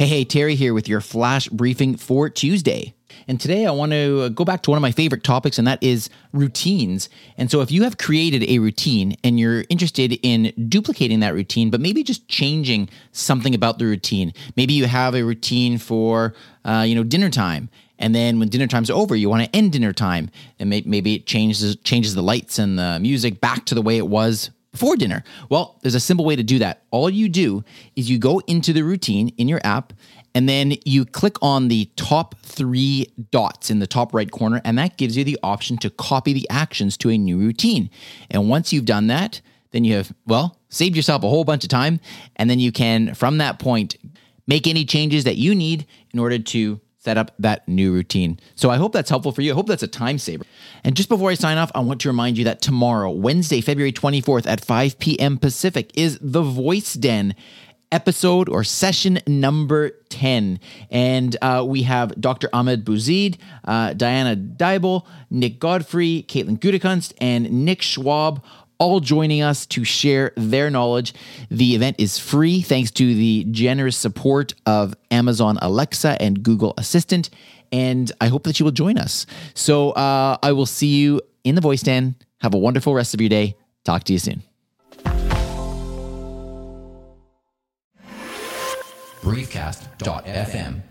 Hey, hey, Terry here with your flash briefing for Tuesday. And today I want to uh, go back to one of my favorite topics, and that is routines. And so, if you have created a routine and you're interested in duplicating that routine, but maybe just changing something about the routine, maybe you have a routine for, uh, you know, dinner time. And then when dinner time's over, you want to end dinner time, and maybe it changes changes the lights and the music back to the way it was before dinner? Well, there's a simple way to do that. All you do is you go into the routine in your app and then you click on the top three dots in the top right corner, and that gives you the option to copy the actions to a new routine. And once you've done that, then you have, well, saved yourself a whole bunch of time. And then you can, from that point, make any changes that you need in order to set up that new routine. So I hope that's helpful for you. I hope that's a time saver. And just before I sign off, I want to remind you that tomorrow, Wednesday, February 24th at 5 p.m. Pacific, is the Voice Den episode or session number 10. And uh, we have Dr. Ahmed Bouzid, uh, Diana Deibel, Nick Godfrey, Caitlin Gutekunst, and Nick Schwab all joining us to share their knowledge. The event is free thanks to the generous support of Amazon Alexa and Google Assistant. And I hope that you will join us. So uh, I will see you in the voice den. Have a wonderful rest of your day. Talk to you soon. Briefcast.fm